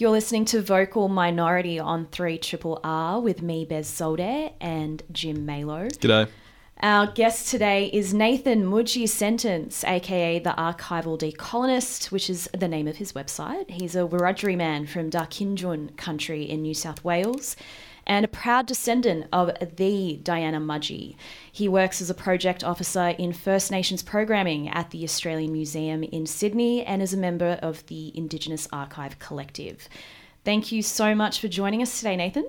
You're listening to Vocal Minority on 3 Triple R with me, Bez Solder, and Jim Malo. G'day. Our guest today is Nathan Mudgee Sentance, aka the Archival Decolonist, which is the name of his website. He's a Wiradjuri man from Darkinjung country in New South Wales and a proud descendant of the Diana Mudgee. He works as a project officer in First Nations programming at the Australian Museum in Sydney and is a member of the Indigenous Archive Collective. Thank you so much for joining us today, Nathan.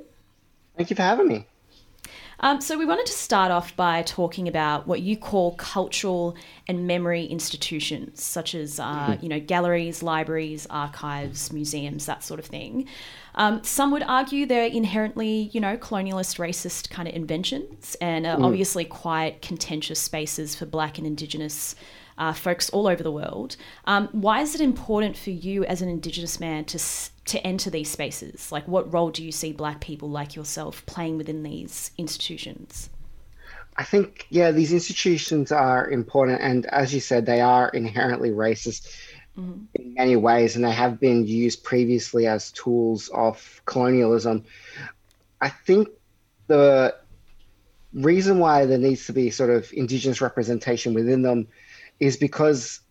Thank you for having me. Um, so we wanted to start off by talking about what you call cultural and memory institutions, such as uh, mm-hmm. you know galleries, libraries, archives, museums, that sort of thing. Um, some would argue they're inherently, you know, colonialist, racist kind of inventions, and mm. obviously quite contentious spaces for Black and Indigenous uh, folks all over the world. Um, why is it important for you as an Indigenous man to to enter these spaces? Like, what role do you see Black people like yourself playing within these institutions? I think, yeah, these institutions are important, and as you said, they are inherently racist mm-hmm. in many ways, and they have been used previously as tools of colonialism. I think the reason why there needs to be sort of indigenous representation within them is because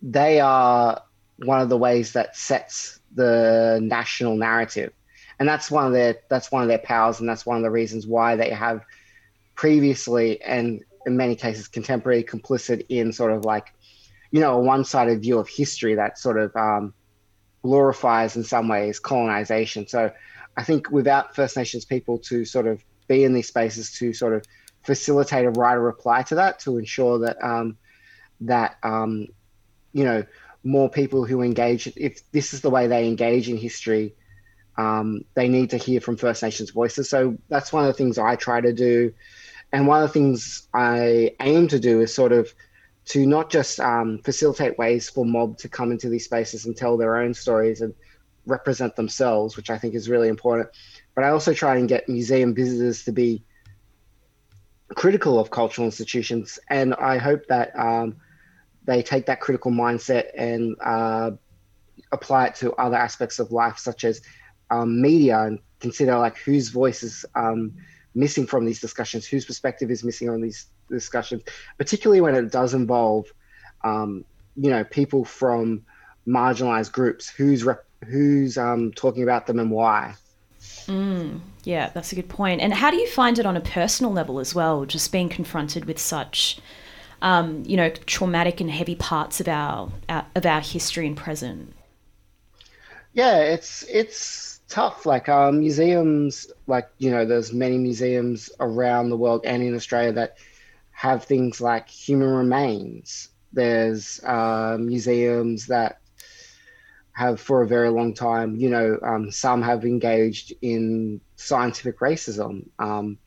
they are one of the ways that sets the national narrative and that's one of their that's one of their powers and that's one of the reasons why they have previously and in many cases contemporary complicit in sort of like you know, a one sided view of history that sort of um, glorifies in some ways colonization. So I think without First Nations people to sort of be in these spaces to sort of facilitate a right of reply to that, to ensure that um, that um, you know more people who engage, if this is the way they engage in history, um, they need to hear from First Nations voices. So that's one of the things I try to do, and one of the things I aim to do is sort of to not just um, facilitate ways for mob to come into these spaces and tell their own stories and represent themselves, which I think is really important. But I also try and get museum visitors to be critical of cultural institutions, and I hope that um, they take that critical mindset and uh, apply it to other aspects of life, such as um, media, and consider like whose voice is um, missing from these discussions, whose perspective is missing on these discussions, particularly when it does involve, um, you know, people from marginalized groups. Who's rep- who's um, talking about them and why? Mm, yeah, that's a good point. And how do you find it on a personal level as well? Just being confronted with such, um, you know, traumatic and heavy parts of our, our of our history and present. Yeah, it's it's tough. Like um, museums, like you know, there's many museums around the world and in Australia that have things like human remains. There's uh, museums that have for a very long time, you know, um, some have engaged in scientific racism, um,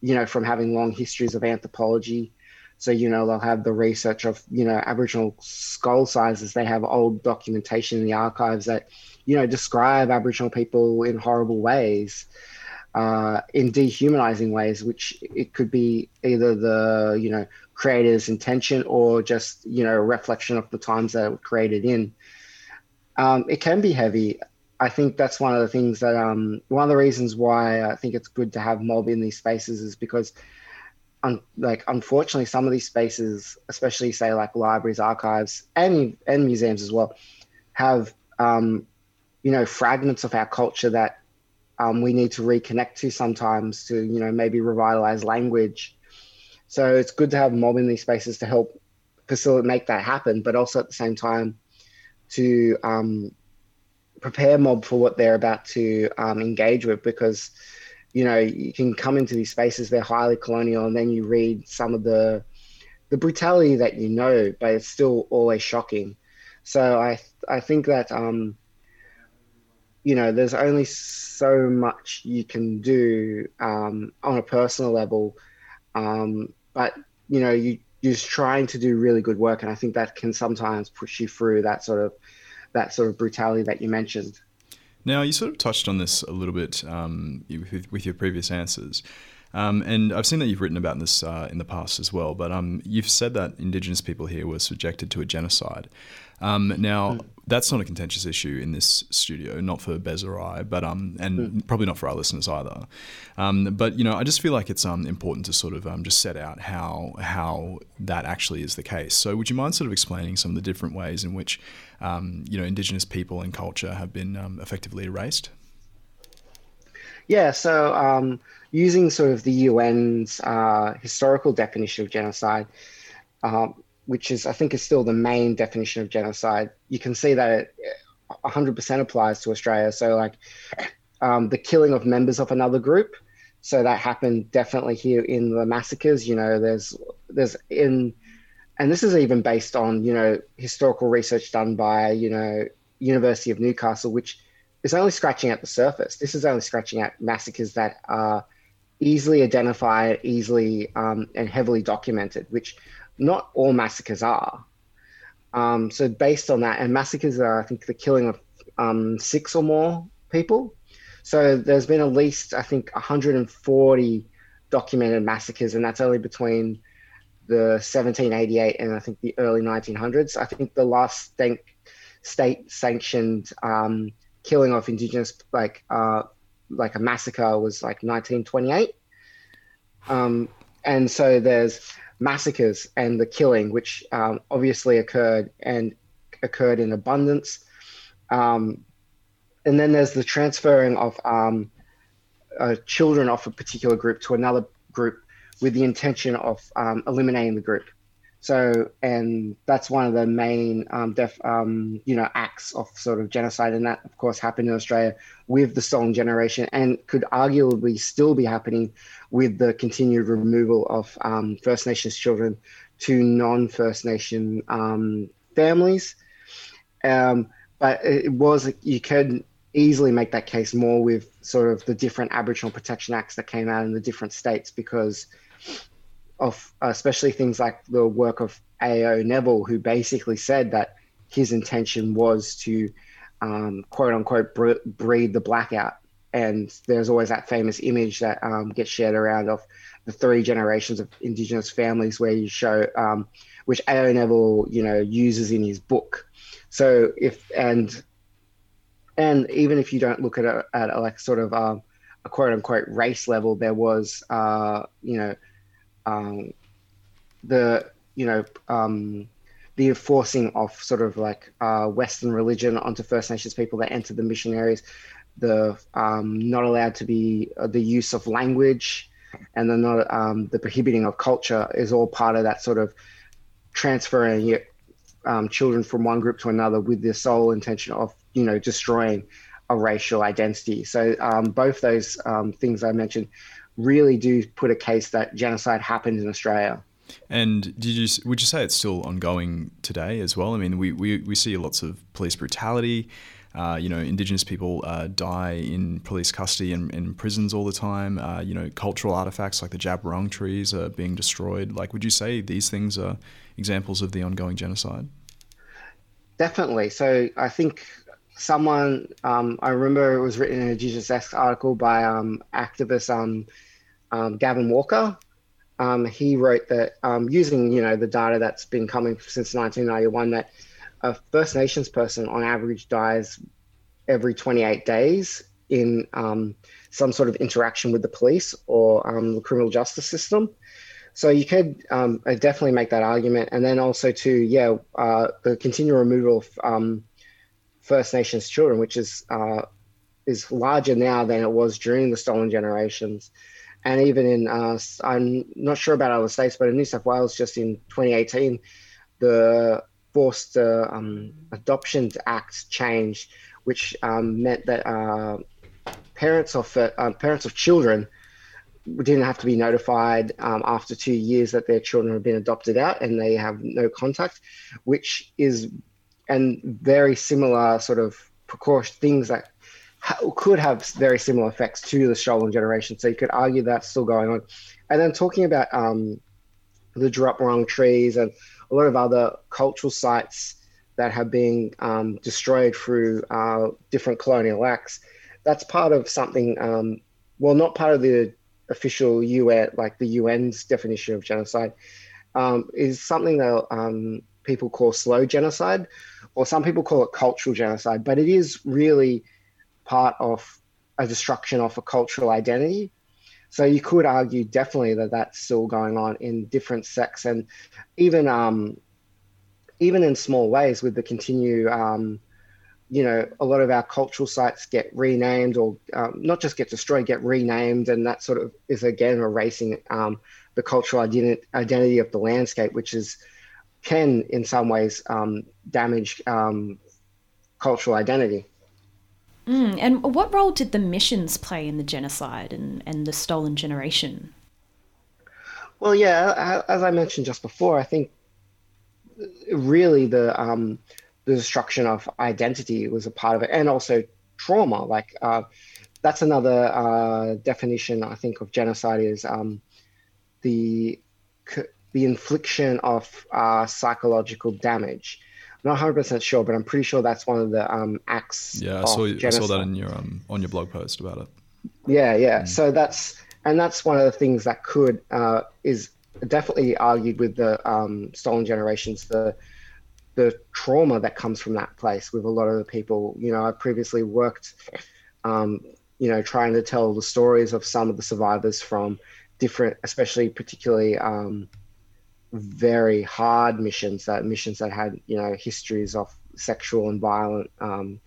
you know, from having long histories of anthropology. So, you know, they'll have the research of, you know, Aboriginal skull sizes. They have old documentation in the archives that, you know, describe Aboriginal people in horrible ways, uh, in dehumanizing ways, which it could be either the, you know, creator's intention or just, you know, a reflection of the times that it was created in. Um, it can be heavy. I think that's one of the things that, um, one of the reasons why I think it's good to have mob in these spaces is because, un- like, unfortunately, some of these spaces, especially say like libraries, archives, and and museums as well, have um, you know fragments of our culture that um, we need to reconnect to sometimes to you know maybe revitalize language. So it's good to have mob in these spaces to help facilitate make that happen but also at the same time to um, prepare mob for what they're about to um, engage with because you know you can come into these spaces they're highly colonial and then you read some of the the brutality that you know but it's still always shocking. So i i think that um you know, there's only so much you can do um, on a personal level, um, but you know, you you're just trying to do really good work, and I think that can sometimes push you through that sort of that sort of brutality that you mentioned. Now, you sort of touched on this a little bit um, with, with, your previous answers. Um, and I've seen that you've written about this uh, in the past as well, but um, you've said that Indigenous people here were subjected to a genocide. Um, now, mm. that's not a contentious issue in this studio, not for Bez or I, but um, and mm. probably not for our listeners either. Um, but you know, I just feel like it's um important to sort of um just set out how how that actually is the case. So, would you mind sort of explaining some of the different ways in which um, you know Indigenous people and culture have been um, effectively erased? Yeah. So, um, using sort of the UN's uh, historical definition of genocide. Um, which is I think is still the main definition of genocide. You can see that it 100% applies to Australia. So like um, the killing of members of another group. So that happened definitely here in the massacres. You know, there's there's in, and this is even based on you know historical research done by you know University of Newcastle, which is only scratching at the surface. This is only scratching at massacres that are easily identified, easily um, and heavily documented, which not all massacres are. Um, so based on that, and massacres are, I think, the killing of um, six or more people. So there's been at least, I think, 140 documented massacres, and that's only between the 1788 and I think the early 1900s. I think the last state, state sanctioned um, killing of indigenous, like uh, like a massacre, was like 1928. Um, and so there's massacres and the killing, which um, obviously occurred and occurred in abundance. Um, and then there's the transferring of um, uh, children of a particular group to another group with the intention of um, eliminating the group. So, and that's one of the main, um, def, um, you know, acts of sort of genocide, and that, of course, happened in Australia with the Stolen Generation, and could arguably still be happening with the continued removal of um, First Nations children to non-First Nation um, families. Um, but it was you could easily make that case more with sort of the different Aboriginal Protection Acts that came out in the different states because of especially things like the work of AO Neville, who basically said that his intention was to um, quote unquote breed the blackout. And there's always that famous image that um, gets shared around of the three generations of Indigenous families, where you show, um, which AO Neville, you know, uses in his book. So if and and even if you don't look at it at a, like sort of um, a quote unquote race level, there was, uh, you know, um, the you know um, the enforcing of sort of like uh, Western religion onto First Nations people that entered the missionaries, the um, not allowed to be uh, the use of language, and the not um, the prohibiting of culture is all part of that sort of transferring um, children from one group to another with the sole intention of you know destroying a racial identity. So um, both those um, things I mentioned really do put a case that genocide happened in Australia. And did you would you say it's still ongoing today as well? I mean, we, we, we see lots of police brutality. Uh, you know, Indigenous people uh, die in police custody and in prisons all the time. Uh, you know, cultural artifacts like the Djab Wurrung trees are being destroyed. Like, would you say these things are examples of the ongoing genocide? Definitely. So I think someone um, I remember it was written in a IndigenousX article by um, activist um, um Gavin Walker. Um, he wrote that um, using you know the data that's been coming since 1991 that a First Nations person on average dies every 28 days in some sort of interaction with the police or the criminal justice system. So you could definitely make that argument, and then also to yeah, uh, the continual removal of First Nations children, which is uh, is larger now than it was during the stolen generations. And even in, uh, I'm not sure about other states, but in New South Wales, just in 2018, the Forced uh, um, Adoption Act changed, which um, meant that uh, parents of uh, parents of children didn't have to be notified um, after two years that their children have been adopted out and they have no contact, which is and very similar sort of precaution things that ha- could have very similar effects to the stolen generation. So you could argue that's still going on. And then talking about um, the Wurrung trees and a lot of other cultural sites that have been um, destroyed through uh, different colonial acts. That's part of something, um, well, not part of the official UN, like the UN's definition of genocide, um, is something that um, people call slow genocide, or some people call it cultural genocide, but it is really part of a destruction of a cultural identity. So you could argue definitely that that's still going on in different sects and even um, even in small ways with the continue. Um, you know, a lot of our cultural sites get renamed or um, not just get destroyed, get renamed, and that sort of is again erasing um, the cultural identi- identity of the landscape, which is can in some ways um, damage um, cultural identity. Mm, and what role did the missions play in the genocide and, and the stolen generation? Well, yeah, as I mentioned just before, I think really the um, the destruction of identity was a part of it, and also trauma. Like uh, that's another uh, definition I think of genocide is um, the the infliction of uh, psychological damage. I'm not 100 percent sure, but I'm pretty sure that's one of the um, acts. Yeah, I saw, I saw that in your um, on your blog post about it. Yeah, yeah. Mm. So that's and that's one of the things that could uh, is definitely argued with the um, stolen generations the the trauma that comes from that place with a lot of the people. You know, I previously worked, um, you know, trying to tell the stories of some of the survivors from different, especially particularly um, very hard missions that missions that had you know histories of sexual and violent um,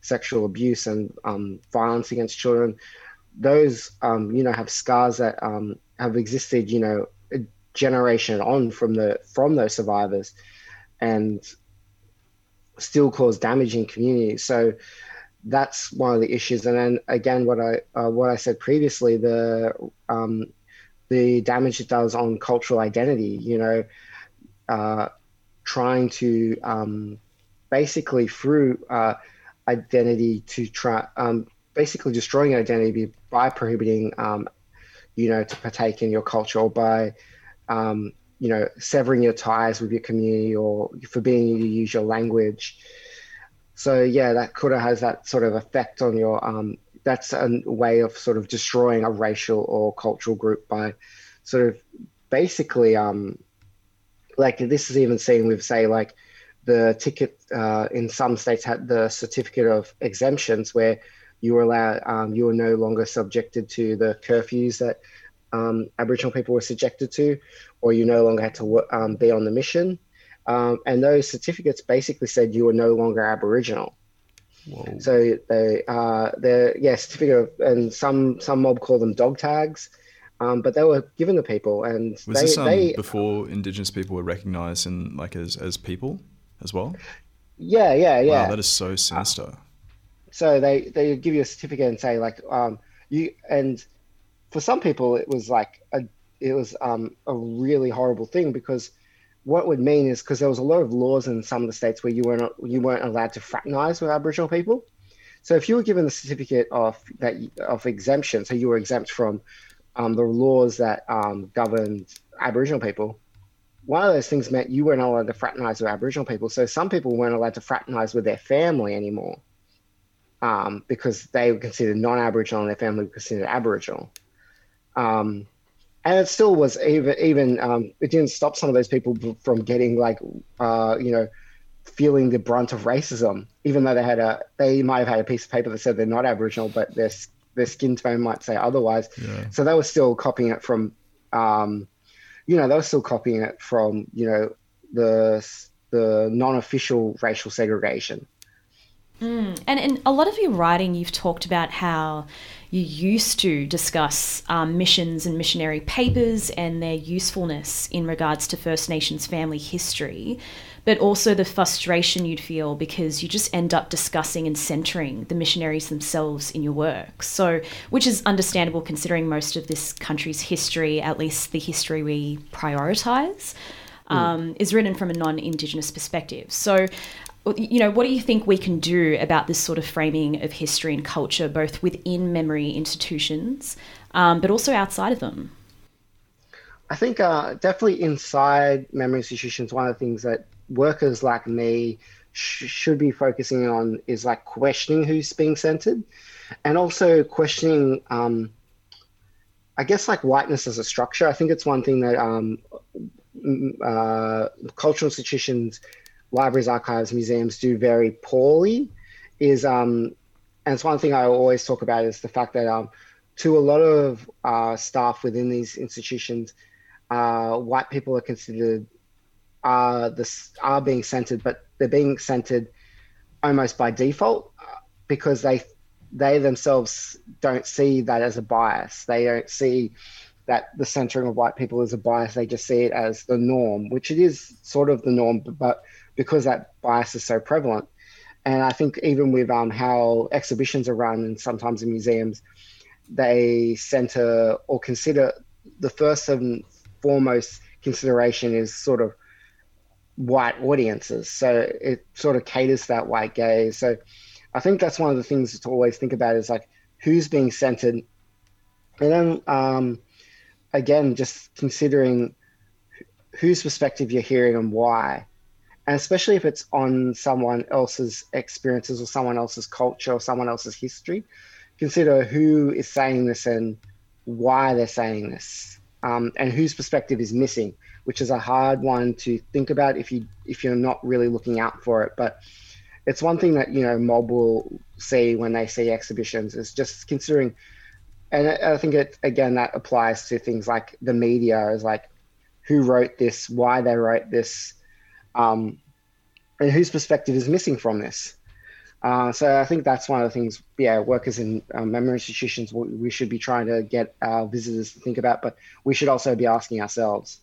sexual abuse and um, violence against children. Those um, you know have scars that um, have existed you know a generation on from the from those survivors and still cause damage in communities so that's one of the issues. And then again what i uh, what i said previously the um, the damage it does on cultural identity, you know, uh, trying to um, basically through uh, identity to try, um, basically destroying identity by prohibiting, um, you know, to partake in your culture or by, um, you know, severing your ties with your community or forbidding you to use your language. So yeah, that could have has that sort of effect on your um, that's a way of sort of destroying a racial or cultural group by sort of basically um like this is even seen with say like the ticket uh, in some states had the certificate of exemptions where you were allowed um, you were no longer subjected to the curfews that um, aboriginal people were subjected to or you no longer had to um, be on the mission. Um, and those certificates basically said you were no longer aboriginal Whoa. So they uh, they're yeah certificate of, and some some mob call them dog tags, um, but they were given to people and was they, this um, they, before Indigenous people were recognised in like as as people as well? Yeah, yeah, yeah. Wow, that is so sinister. Uh, so they they give you a certificate and say like um you and for some people it was like a it was um a really horrible thing because what would mean is because there was a lot of laws in some of the states where you weren't you weren't allowed to fraternize with Aboriginal people. So if you were given the certificate of that of exemption, so you were exempt from um, the laws that um, governed Aboriginal people, one of those things meant you weren't allowed to fraternize with Aboriginal people. So some people weren't allowed to fraternize with their family anymore um, because they were considered non-Aboriginal and their family were considered Aboriginal. Um, and it still was even even um, it didn't stop some of those people from getting like uh, you know feeling the brunt of racism, even though they had a they might have had a piece of paper that said they're not Aboriginal, but their their skin tone might say otherwise. Yeah. So they were still copying it from, um, you know, they were still copying it from you know the the non-official racial segregation. Mm. And in a lot of your writing, you've talked about how you used to discuss um, missions and missionary papers and their usefulness in regards to First Nations family history, but also the frustration you'd feel because you just end up discussing and centering the missionaries themselves in your work. So, which is understandable considering most of this country's history, at least the history we prioritize. Mm. Um, is written from a non Indigenous perspective. So, you know, what do you think we can do about this sort of framing of history and culture, both within memory institutions, um, but also outside of them? I think uh, definitely inside memory institutions, one of the things that workers like me sh- should be focusing on is like questioning who's being centered and also questioning, um, I guess, like whiteness as a structure. I think it's one thing that um, uh, cultural institutions libraries, archives, museums do very poorly is, um, and it's one thing I always talk about is the fact that um, to a lot of uh, staff within these institutions, uh, white people are considered this are being centered, but they're being centered almost by default uh, because they they themselves don't see that as a bias. They don't see that the centering of white people is a bias. They just see it as the norm, which it is sort of the norm, but because that bias is so prevalent. And I think even with um, how exhibitions are run and sometimes in museums, they center or consider the first and foremost consideration is sort of white audiences. So it sort of caters to that white gaze. So I think that's one of the things to always think about is like who's being centered. And then um, again, just considering whose perspective you're hearing and why. And especially if it's on someone else's experiences or someone else's culture or someone else's history, consider who is saying this and why they're saying this um, and whose perspective is missing, which is a hard one to think about if you if you're not really looking out for it. But it's one thing that you know mob will see when they see exhibitions is just considering, and I think it again that applies to things like the media is like who wrote this, why they wrote this, um, and whose perspective is missing from this. Uh, so I think that's one of the things, yeah, workers in um, memory institutions, we should be trying to get our visitors to think about, but we should also be asking ourselves.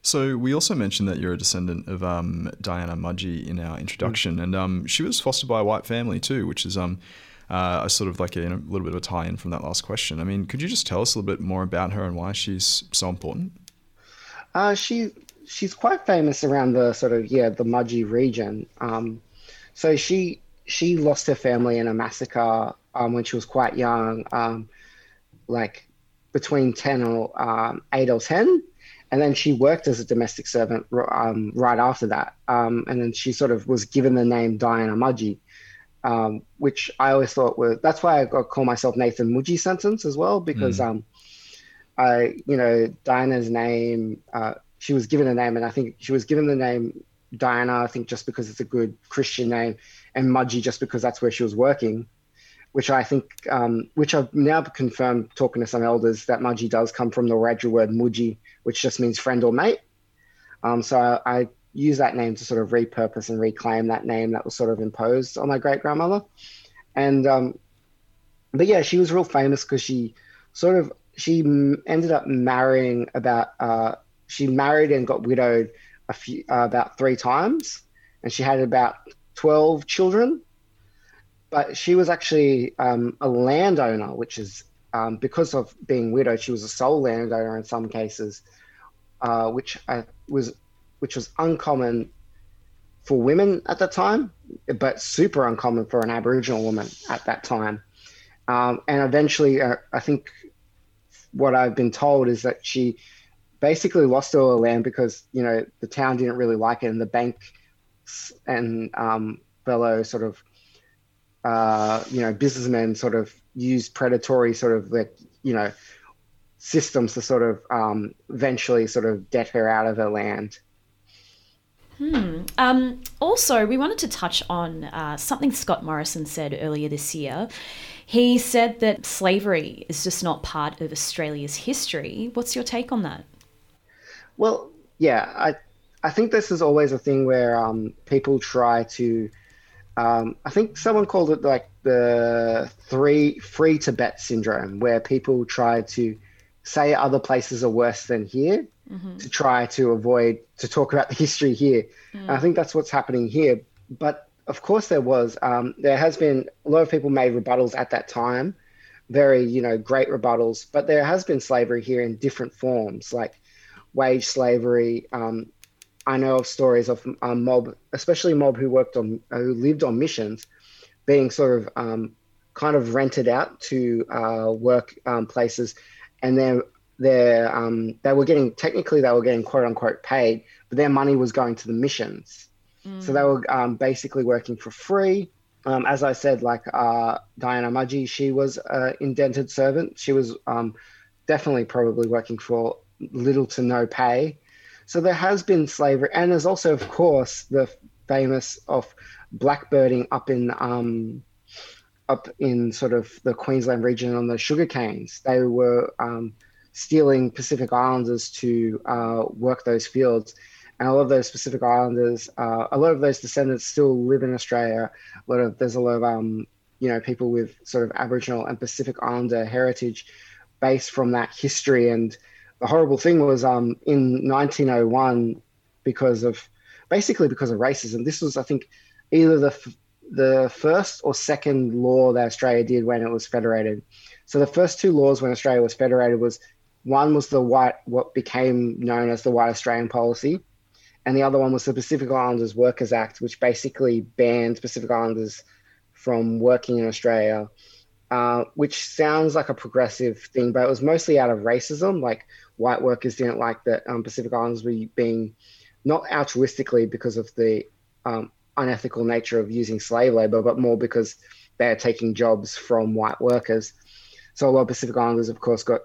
So we also mentioned that you're a descendant of um, Diana Mudgee in our introduction, mm. and um, she was fostered by a white family too, which is um, uh, a sort of like a, a, little bit of a tie-in from that last question. I mean, could you just tell us a little bit more about her and why she's so important? Uh, she she's quite famous around the sort of yeah the Mudgee region. Um, so she she lost her family in a massacre um, when she was quite young, um, like between 10 or um, 8 or 10. And then she worked as a domestic servant um, right after that. Um, and then she sort of was given the name Diana Mudgee, um, which I always thought was that's why I call myself Nathan Mudgee Sentance as well, because mm. I, you know, Diana's name, uh, she was given a name, and I think she was given the name Diana, I think just because it's a good Christian name, and Mudgee just because that's where she was working, which I think, um, which I've now confirmed talking to some elders that Mudgee does come from the Wiradjuri word mudyi, which just means friend or mate. Um, so I, I use that name to sort of repurpose and reclaim that name that was sort of imposed on my great grandmother. And, um, but yeah, she was real famous because she sort of, she ended up marrying about, uh, she married and got widowed a few uh, about three times, and she had about twelve children. But she was actually um, a landowner, which is um, because of being widowed, she was a sole landowner in some cases, uh, which I was which was uncommon for women at the time, but super uncommon for an Aboriginal woman at that time. Um, and eventually, uh, I think what I've been told is that she basically lost all the land because you know the town didn't really like it, and the bank and um, fellow sort of uh, you know businessmen sort of used predatory sort of like you know systems to sort of um, eventually sort of get her out of her land. Hmm. Um, also, we wanted to touch on uh, something Scott Morrison said earlier this year. He said that slavery is just not part of Australia's history. What's your take on that? Well, yeah, I I think this is always a thing where um, people try to. Um, I think someone called it like the three free Tibet syndrome, where people try to say other places are worse than here mm-hmm. to try to avoid to talk about the history here. Mm. I think that's what's happening here. But of course, there was um, there has been a lot of people made rebuttals at that time, very you know great rebuttals. But there has been slavery here in different forms, like wage slavery. Um, I know of stories of um, mob, especially mob who worked on, who lived on missions, being sort of um, kind of rented out to uh, work um, places, and then they um, they were getting technically they were getting quote unquote paid, but their money was going to the missions. Mm. So they were um, basically working for free. Um, as I said, like uh, Diana Mudgee, she was an indented servant. She was definitely probably working for little to no pay. so there has been slavery, and there's also, of course, the famous of blackbirding up in um, up in sort of the Queensland region on the sugar canes. They were um, stealing Pacific Islanders to uh, work those fields. And a lot of those Pacific Islanders, uh, a lot of those descendants still live in Australia. A lot of there's a lot of um, you know people with sort of Aboriginal and Pacific Islander heritage based from that history. And the horrible thing was um, in 1901, because of basically because of racism. This was, I think, either the the first or second law that Australia did when it was federated. So the first two laws when Australia was federated was one was the white what became known as the White Australian Policy, and the other one was the Pacific Islanders Workers Act, which basically banned Pacific Islanders from working in Australia. Uh, which sounds like a progressive thing, but it was mostly out of racism. Like white workers didn't like that um, Pacific Islanders were being not altruistically because of the um, unethical nature of using slave labor, but more because they're taking jobs from white workers. So a lot of Pacific Islanders, of course, got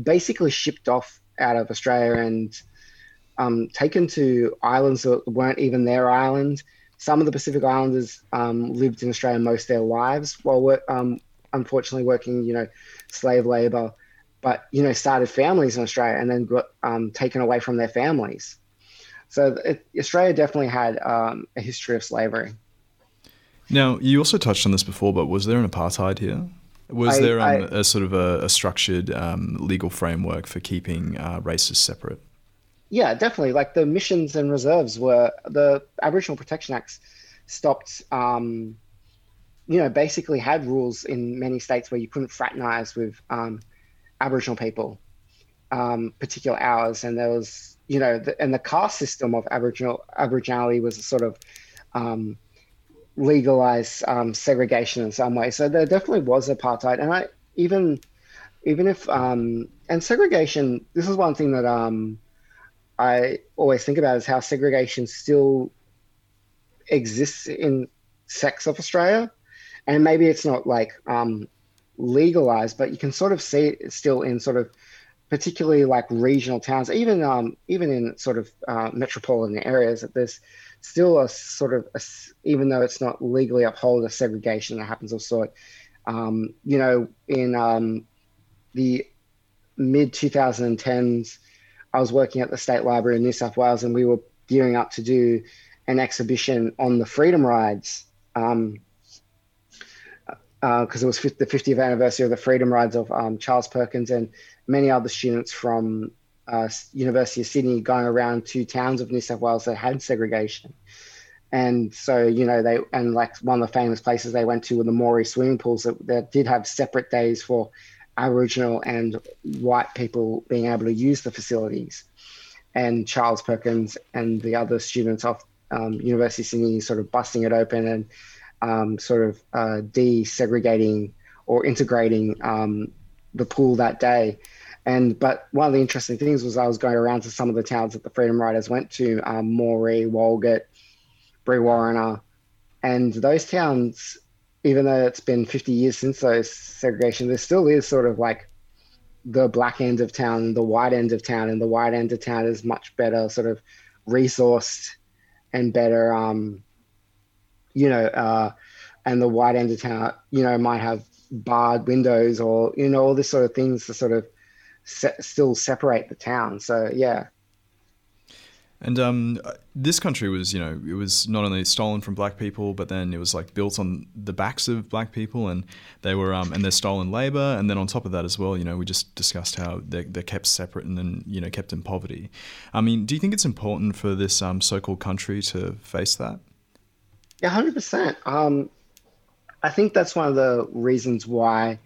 basically shipped off out of Australia and um, taken to islands that weren't even their island. Some of the Pacific Islanders um, lived in Australia most of their lives while, um, unfortunately, working, you know, slave labor, but you know, started families in Australia and then got um, taken away from their families. So it, Australia definitely had um, a history of slavery. Now, you also touched on this before, but was there an apartheid here? Was I, there um, I, a sort of a, a structured um, legal framework for keeping uh, races separate? Yeah, definitely. Like the missions and reserves were the Aboriginal Protection Acts stopped. Um, you know, basically had rules in many states where you couldn't fraternize with um, Aboriginal people, um, particular hours, and there was you know, the, and the caste system of Aboriginal Aboriginality was a sort of um, legalized um, segregation in some way. So there definitely was apartheid, and I even even if um, and segregation. This is one thing that um, I always think about is how segregation still exists in sects of Australia, and maybe it's not like um, legalized, but you can sort of see it still in sort of particularly like regional towns, even um, even in sort of uh, metropolitan areas, that there's still a sort of, a, even though it's not legally upheld, a segregation that happens of sort. Um, you know, in um, the mid 2010s, I was working at the State Library in New South Wales, and we were gearing up to do an exhibition on the Freedom Rides. Um, because uh, it was the 50th anniversary of the Freedom Rides of um, Charles Perkins and many other students from uh, University of Sydney going around to towns of New South Wales that had segregation. And so, you know, they, and like one of the famous places they went to were the Moree swimming pools that, that did have separate days for Aboriginal and white people being able to use the facilities. And Charles Perkins and the other students of um, University of Sydney sort of busting it open and um, sort of uh, desegregating or integrating um, the pool that day. And but one of the interesting things was I was going around to some of the towns that the Freedom Riders went to, um, Moree, Walgett, Brewarrina, and those towns, even though it's been 50 years since those segregation, there still is sort of like the black end of town, the white end of town, and the white end of town is much better, sort of resourced and better, um, you know, uh, and the white end of town, you know, might have barred windows or you know all this sort of things to sort of se- still separate the town. So yeah. And um, this country was, you know, it was not only stolen from black people, but then it was like built on the backs of black people, and they were, um, and they're stolen labor, and then on top of that as well, you know, we just discussed how they're, they're kept separate and then, you know, kept in poverty. I mean, do you think it's important for this um, so-called country to face that? Yeah, hundred percent. Um, I think that's one of the reasons why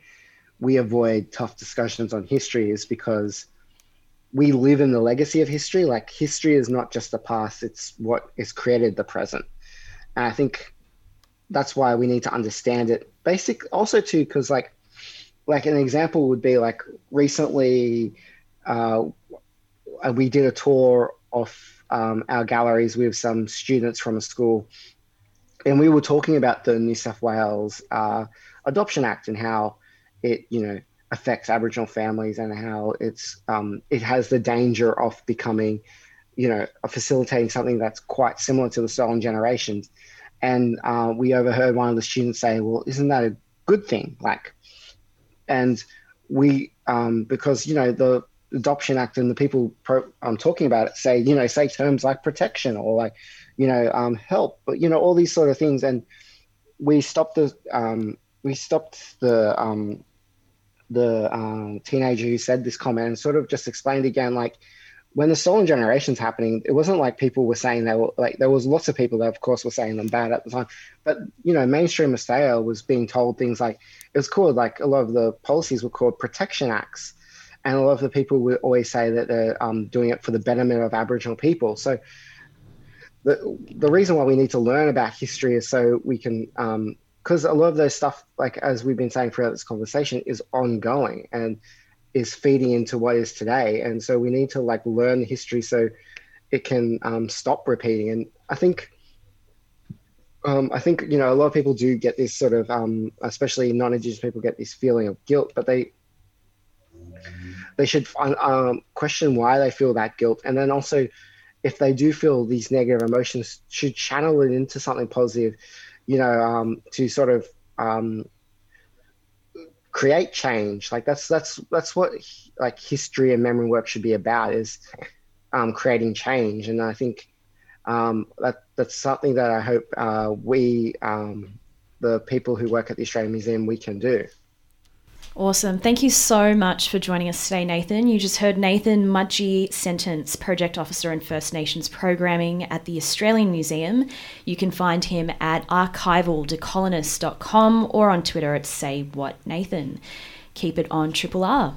we avoid tough discussions on history is because we live in the legacy of history. Like history is not just the past, it's what has created the present. And I think that's why we need to understand it. Basic also too, because like like an example would be like recently uh, we did a tour of um, our galleries with some students from a school and we were talking about the New South Wales uh, Adoption Act and how it, you know, affects Aboriginal families and how it's um, it has the danger of becoming, you know, facilitating something that's quite similar to the stolen generations. And uh, we overheard one of the students say, "Well, isn't that a good thing?" Like, and we um, because you know the Adoption Act and the people pro- um, talking about it say, you know, say terms like protection or like, you know, um, help, but you know, all these sort of things. And we stopped the um, we stopped the um, the um, teenager who said this comment and sort of just explained again, like when the stolen generations happening, it wasn't like people were saying they were like there was lots of people that of course were saying them bad at the time, but you know mainstream Australia was being told things like it was called like a lot of the policies were called protection acts, and a lot of the people would always say that they're um, doing it for the betterment of Aboriginal people. So the the reason why we need to learn about history is so we can because a lot of those stuff like as we've been saying throughout this conversation is ongoing and is feeding into what is today. And so we need to like learn history so it can um, stop repeating. And i think um, I think you know a lot of people do get this sort of, um, especially non-indigenous people, get this feeling of guilt, but they they should um, question why they feel that guilt, and then also, if they do feel these negative emotions, should channel it into something positive, you know, um, to sort of um, create change. Like that's that's that's what like history and memory work should be about is um, creating change. And i think um, that that's something that i hope uh, we um, the people who work at the australian museum we can do Awesome. Thank you so much for joining us today, Nathan. You just heard Nathan Mudgee Sentance, Project Officer in First Nations Programming at the Australian Museum. You can find him at archivaldecolonists.com or on Twitter at Say What Nathan. Keep it on Triple R.